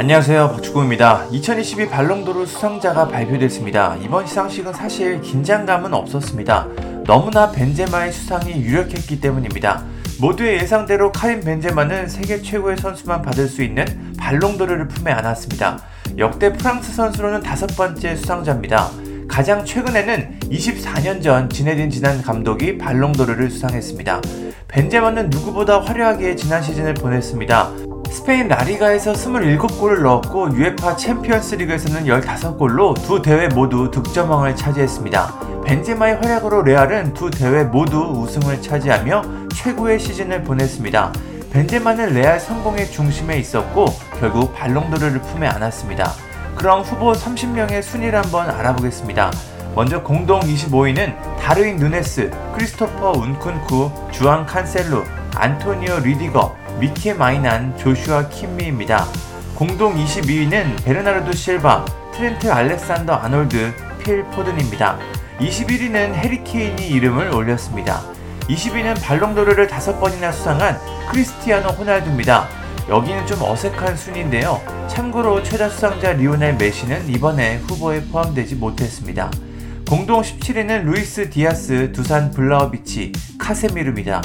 안녕하세요 박주구입니다. 2022 발롱도르 수상자가 발표됐습니다. 이번 시상식은 사실 긴장감은 없었습니다. 너무나 벤제마의 수상이 유력했기 때문입니다. 모두의 예상대로 카림 벤제마는 세계 최고의 선수만 받을 수 있는 발롱도르를 품에 안았습니다. 역대 프랑스 선수로는 다섯 번째 수상자입니다. 가장 최근에는 24년 전 지네딘 지단 감독이 발롱도르를 수상했습니다. 벤제마는 누구보다 화려하게 지난 시즌을 보냈습니다. 스페인 라리가에서 27골을 넣었고 UEFA 챔피언스 리그에서는 15골로 두 대회 모두 득점왕을 차지했습니다. 벤제마의 활약으로 레알은 두 대회 모두 우승을 차지하며 최고의 시즌을 보냈습니다. 벤제마는 레알 성공의 중심에 있었고 결국 발롱도르를 품에 안았습니다. 그럼 후보 30명의 순위를 한번 알아보겠습니다. 먼저 공동 25위는 다르윈 누네스, 크리스토퍼 은쿤쿠, 주앙 칸셀루, 안토니오 뤼디거, 미키 마이난, 조슈아 키미히입니다. 공동 22위는 베르나르도 실바, 트렌트 알렉산더 아놀드, 필 포든입니다. 21위는 해리 케인이 이름을 올렸습니다. 20위는 발롱도르를 5번이나 수상한 크리스티아노 호날두입니다. 여기는 좀 어색한 순위인데요. 참고로 최다 수상자 리오넬 메시는 이번에 후보에 포함되지 못했습니다. 공동 17위는 루이스 디아스, 두산 블라호비치, 카세미르입니다.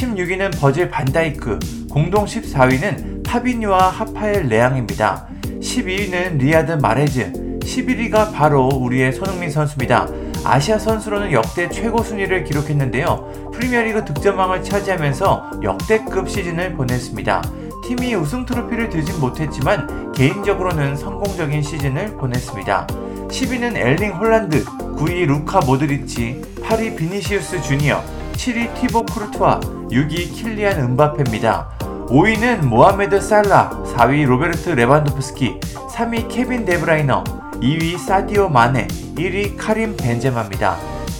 16위는 버질 반다이크, 공동 14위는 파비뉴와 하파엘 레앙입니다. 12위는 리아드 마레즈, 11위가 바로 우리의 손흥민 선수입니다. 아시아 선수로는 역대 최고 순위를 기록했는데요. 프리미어리그 득점왕을 차지하면서 역대급 시즌을 보냈습니다. 팀이 우승 트로피를 들진 못했지만 개인적으로는 성공적인 시즌을 보냈습니다. 10위는 엘링 홀란드, 9위 루카 모드리치, 8위 비니시우스 주니어, 7위 티보 쿠르투아 6위 킬리안 음바페입니다. 5위는 모하메드 살라, 4위 로베르트 레반도프스키, 3위 케빈 더브라위너, 2위 사디오 마네, 1위 카림 벤제마입니다.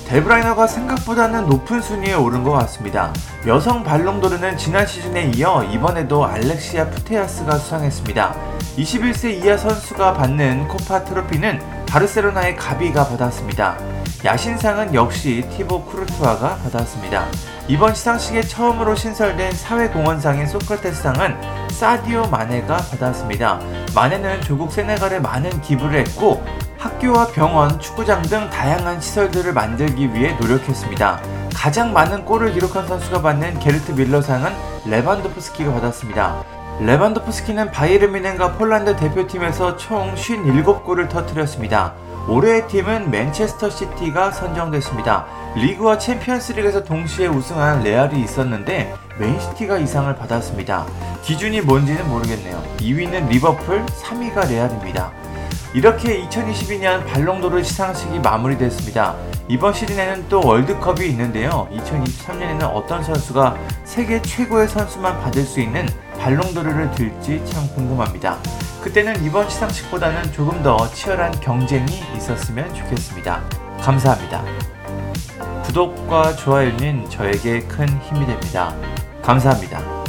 더브라위너가 생각보다는 높은 순위에 오른 것 같습니다. 여성 발롱도르는 지난 시즌에 이어 이번에도 알렉시아 푸테야스가 수상했습니다. 21세 이하 선수가 받는 코파 트로피는 바르셀로나의 가비가 받았습니다. 야신상은 역시 티보 쿠르투아가 받았습니다. 이번 시상식에 처음으로 신설된 사회공헌상인 소크라테스상은 사디오 마네가 받았습니다. 마네는 조국 세네갈에 많은 기부를 했고 학교와 병원, 축구장 등 다양한 시설들을 만들기 위해 노력했습니다. 가장 많은 골을 기록한 선수가 받는 게르트 밀러상은 레반도프스키가 받았습니다. 레반도프스키는 바이에른 미넨과 폴란드 대표팀에서 총 57골을 터뜨렸습니다. 올해의 팀은 맨체스터 시티가 선정됐습니다. 리그와 챔피언스 리그에서 동시에 우승한 레알이 있었는데 맨시티가 이 상을 받았습니다. 기준이 뭔지는 모르겠네요. 2위는 리버풀, 3위가 레알입니다. 이렇게 2022년 발롱도르 시상식이 마무리됐습니다. 이번 시즌에는 또 월드컵이 있는데요. 2023년에는 어떤 선수가 세계 최고의 선수만 받을 수 있는 발롱도르를 들지 참 궁금합니다. 그때는 이번 시상식보다는 조금 더 치열한 경쟁이 있었으면 좋겠습니다. 감사합니다. 구독과 좋아요는 저에게 큰 힘이 됩니다. 감사합니다.